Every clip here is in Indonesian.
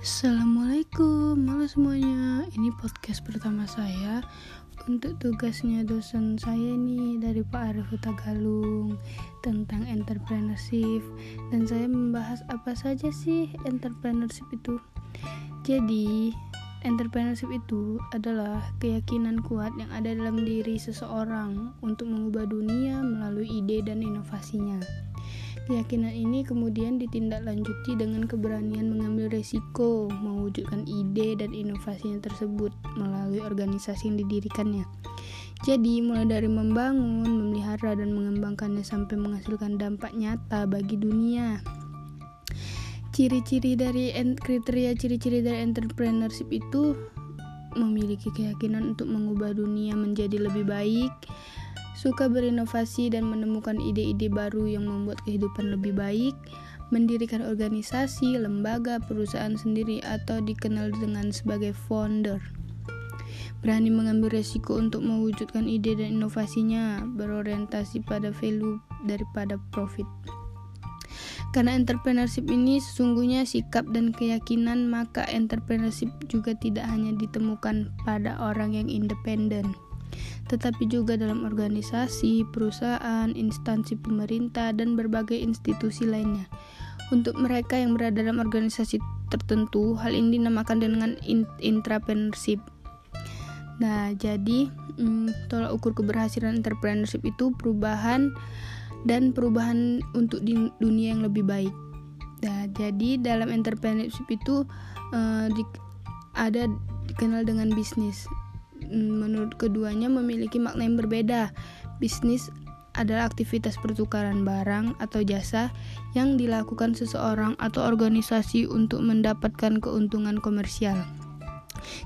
Assalamualaikum, halo semuanya. Ini podcast pertama saya untuk tugasnya dosen saya nih dari Pak Arif Tagalung tentang entrepreneurship dan saya membahas apa saja sih entrepreneurship itu. Jadi, entrepreneurship itu adalah keyakinan kuat yang ada dalam diri seseorang untuk mengubah dunia melalui ide dan inovasinya. Keyakinan ini kemudian ditindaklanjuti dengan keberanian mengambil resiko mewujudkan ide dan inovasinya tersebut melalui organisasi yang didirikannya. Jadi, mulai dari membangun, memelihara, dan mengembangkannya sampai menghasilkan dampak nyata bagi dunia. Ciri-ciri dari kriteria ciri-ciri dari entrepreneurship itu memiliki keyakinan untuk mengubah dunia menjadi lebih baik, suka berinovasi dan menemukan ide-ide baru yang membuat kehidupan lebih baik, mendirikan organisasi, lembaga, perusahaan sendiri atau dikenal dengan sebagai founder. Berani mengambil resiko untuk mewujudkan ide dan inovasinya, berorientasi pada value daripada profit. Karena entrepreneurship ini sesungguhnya sikap dan keyakinan, maka entrepreneurship juga tidak hanya ditemukan pada orang yang independen tetapi juga dalam organisasi, perusahaan, instansi pemerintah, dan berbagai institusi lainnya. Untuk mereka yang berada dalam organisasi tertentu, hal ini dinamakan dengan intrapreneurship. Nah, jadi hmm, tolak ukur keberhasilan entrepreneurship itu perubahan dan perubahan untuk di dunia yang lebih baik. Nah, jadi dalam entrepreneurship itu uh, di, ada dikenal dengan bisnis menurut keduanya memiliki makna yang berbeda. Bisnis adalah aktivitas pertukaran barang atau jasa yang dilakukan seseorang atau organisasi untuk mendapatkan keuntungan komersial.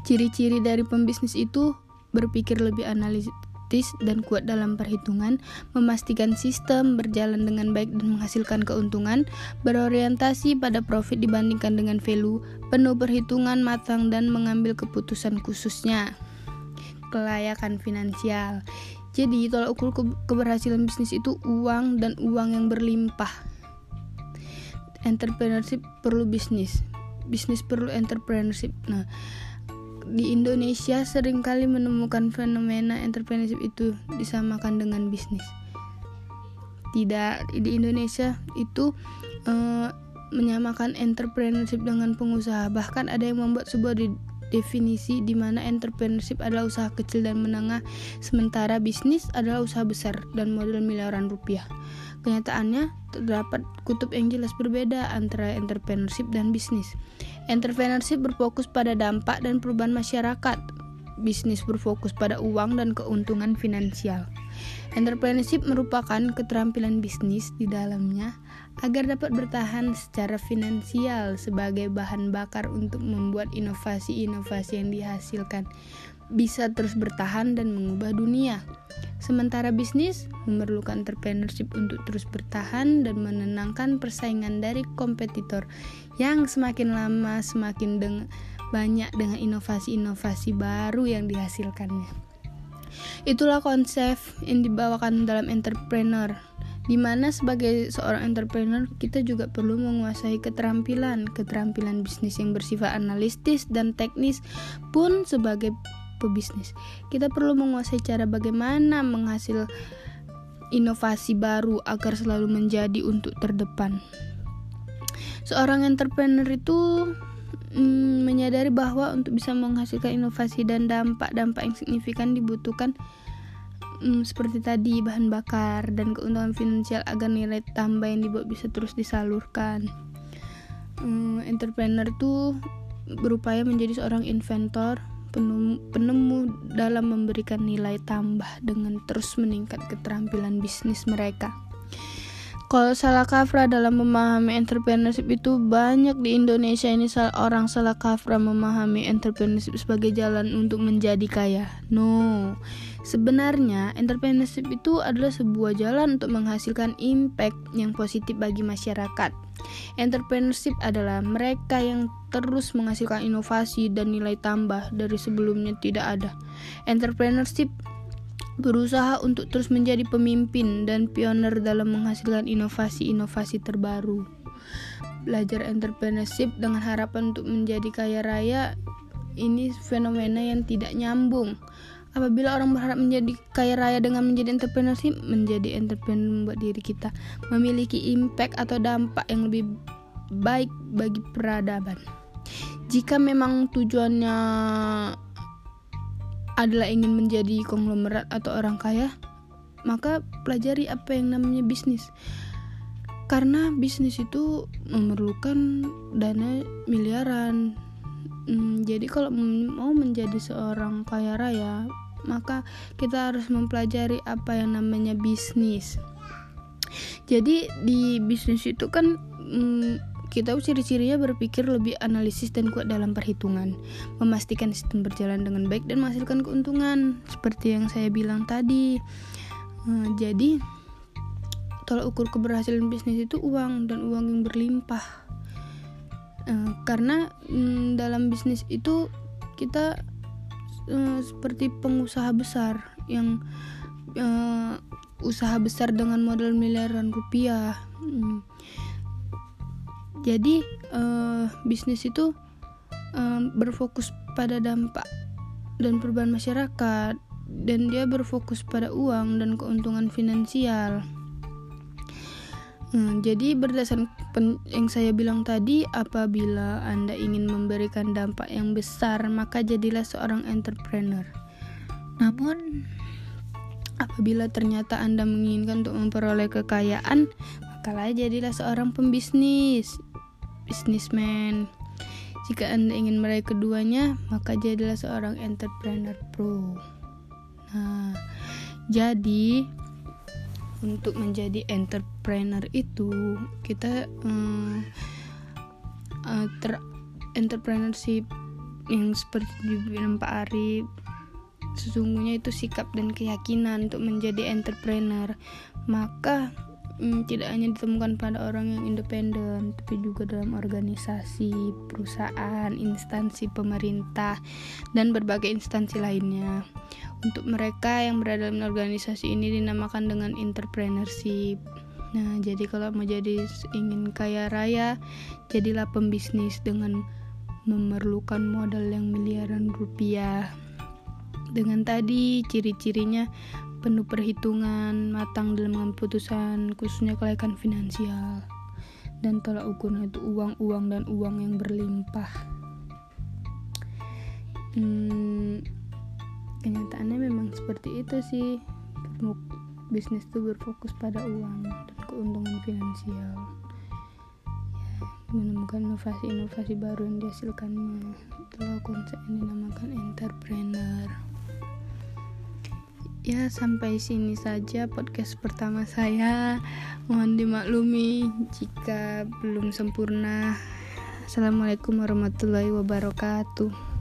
Ciri-ciri dari pembisnis itu berpikir lebih analitis dan kuat dalam perhitungan, memastikan sistem berjalan dengan baik dan menghasilkan keuntungan, berorientasi pada profit dibandingkan dengan value, penuh perhitungan matang dan mengambil keputusan khususnya kelayakan finansial. Jadi, tolak ukur ke keberhasilan bisnis itu uang dan uang yang berlimpah. Entrepreneurship perlu bisnis. Bisnis perlu entrepreneurship. Nah, di Indonesia sering kali menemukan fenomena entrepreneurship itu disamakan dengan bisnis. Tidak di Indonesia itu uh, menyamakan entrepreneurship dengan pengusaha. Bahkan ada yang membuat sebuah definisi di mana entrepreneurship adalah usaha kecil dan menengah, sementara bisnis adalah usaha besar dan modal miliaran rupiah. Kenyataannya, terdapat kutub yang jelas berbeda antara entrepreneurship dan bisnis. Entrepreneurship berfokus pada dampak dan perubahan masyarakat. Bisnis berfokus pada uang dan keuntungan finansial. Entrepreneurship merupakan keterampilan bisnis di dalamnya agar dapat bertahan secara finansial sebagai bahan bakar untuk membuat inovasi-inovasi yang dihasilkan bisa terus bertahan dan mengubah dunia. Sementara bisnis memerlukan entrepreneurship untuk terus bertahan dan menenangkan persaingan dari kompetitor yang semakin lama semakin deng banyak dengan inovasi-inovasi baru yang dihasilkannya. Itulah konsep yang dibawakan dalam entrepreneur di mana sebagai seorang entrepreneur kita juga perlu menguasai keterampilan. Keterampilan bisnis yang bersifat analitis dan teknis pun sebagai pebisnis. Kita perlu menguasai cara bagaimana menghasil inovasi baru agar selalu menjadi untuk terdepan. Seorang entrepreneur itu mm, menyadari bahwa untuk bisa menghasilkan inovasi dan dampak-dampak yang signifikan dibutuhkan hmm, seperti tadi bahan bakar dan keuntungan finansial agar nilai tambah yang dibuat bisa terus disalurkan. Hmm, entrepreneur tuh berupaya menjadi seorang inventor, penemu dalam memberikan nilai tambah dengan terus meningkat keterampilan bisnis mereka. Kalau salah kaprah dalam memahami entrepreneurship itu banyak di Indonesia ini orang salah kaprah memahami entrepreneurship sebagai jalan untuk menjadi kaya. No, sebenarnya entrepreneurship itu adalah sebuah jalan untuk menghasilkan impact yang positif bagi masyarakat. Entrepreneurship adalah mereka yang terus menghasilkan inovasi dan nilai tambah dari sebelumnya tidak ada. Entrepreneurship berusaha untuk terus menjadi pemimpin dan pioner dalam menghasilkan inovasi-inovasi terbaru. belajar entrepreneurship dengan harapan untuk menjadi kaya raya ini fenomena yang tidak nyambung apabila orang berharap menjadi kaya raya dengan menjadi entrepreneurship menjadi entrepreneur membuat diri kita memiliki impact atau dampak yang lebih baik bagi peradaban jika memang tujuannya adalah ingin menjadi konglomerat atau orang kaya maka pelajari apa yang namanya bisnis. Karena bisnis itu memerlukan dana miliaran. Hmm, jadi kalau mau menjadi seorang kaya raya maka kita harus mempelajari apa yang namanya bisnis. Jadi di bisnis itu kan hmm, kita ciri-cirinya berpikir lebih analisis dan kuat dalam perhitungan, memastikan sistem berjalan dengan baik dan menghasilkan keuntungan, seperti yang saya bilang tadi. Nah, jadi tolak ukur keberhasilan bisnis itu uang dan uang yang berlimpah. Uh, karena um, dalam bisnis itu kita uh, seperti pengusaha besar yang usaha besar dengan modal miliaran rupiah. Um, jadi uh, bisnis itu um, berfokus pada dampak dan perubahan masyarakat dan dia berfokus pada uang dan keuntungan finansial Hmm, jadi berdasarkan yang saya bilang tadi, apabila Anda ingin memberikan dampak yang besar, maka jadilah seorang entrepreneur. Namun, apabila ternyata Anda menginginkan untuk memperoleh kekayaan, maka jadilah seorang pembisnis, bisnismen. Jika Anda ingin meraih keduanya, maka jadilah seorang entrepreneur pro. Nah, jadi untuk menjadi entrepreneur itu kita um, uh, ter entrepreneurship yang seperti dibilang Pak Arif sesungguhnya itu sikap dan keyakinan untuk menjadi entrepreneur maka hmm, tidak hanya ditemukan pada orang yang independen, tapi juga dalam organisasi, perusahaan, instansi pemerintah, dan berbagai instansi lainnya. Untuk mereka yang berada dalam organisasi ini dinamakan dengan entrepreneurship. Nah, jadi kalau mau jadi ingin kaya raya, jadilah pembisnis dengan memerlukan modal yang miliaran rupiah. Dengan tadi ciri-cirinya penuh perhitungan, matang dalam mengambil keputusan, khususnya kelayakan finansial, dan tolak ukurnya itu uang-uang dan uang yang berlimpah. Hmm, kenyataannya memang seperti itu sih. Bisnis itu berfokus pada uang dan keuntungan finansial. Ya, menemukan inovasi-inovasi baru yang dihasilkannya. Itulah konsep yang dinamakan entrepreneur ya sampai sini saja podcast pertama saya. Mohon dimaklumi jika belum sempurna. Assalamualaikum warahmatullahi wabarakatuh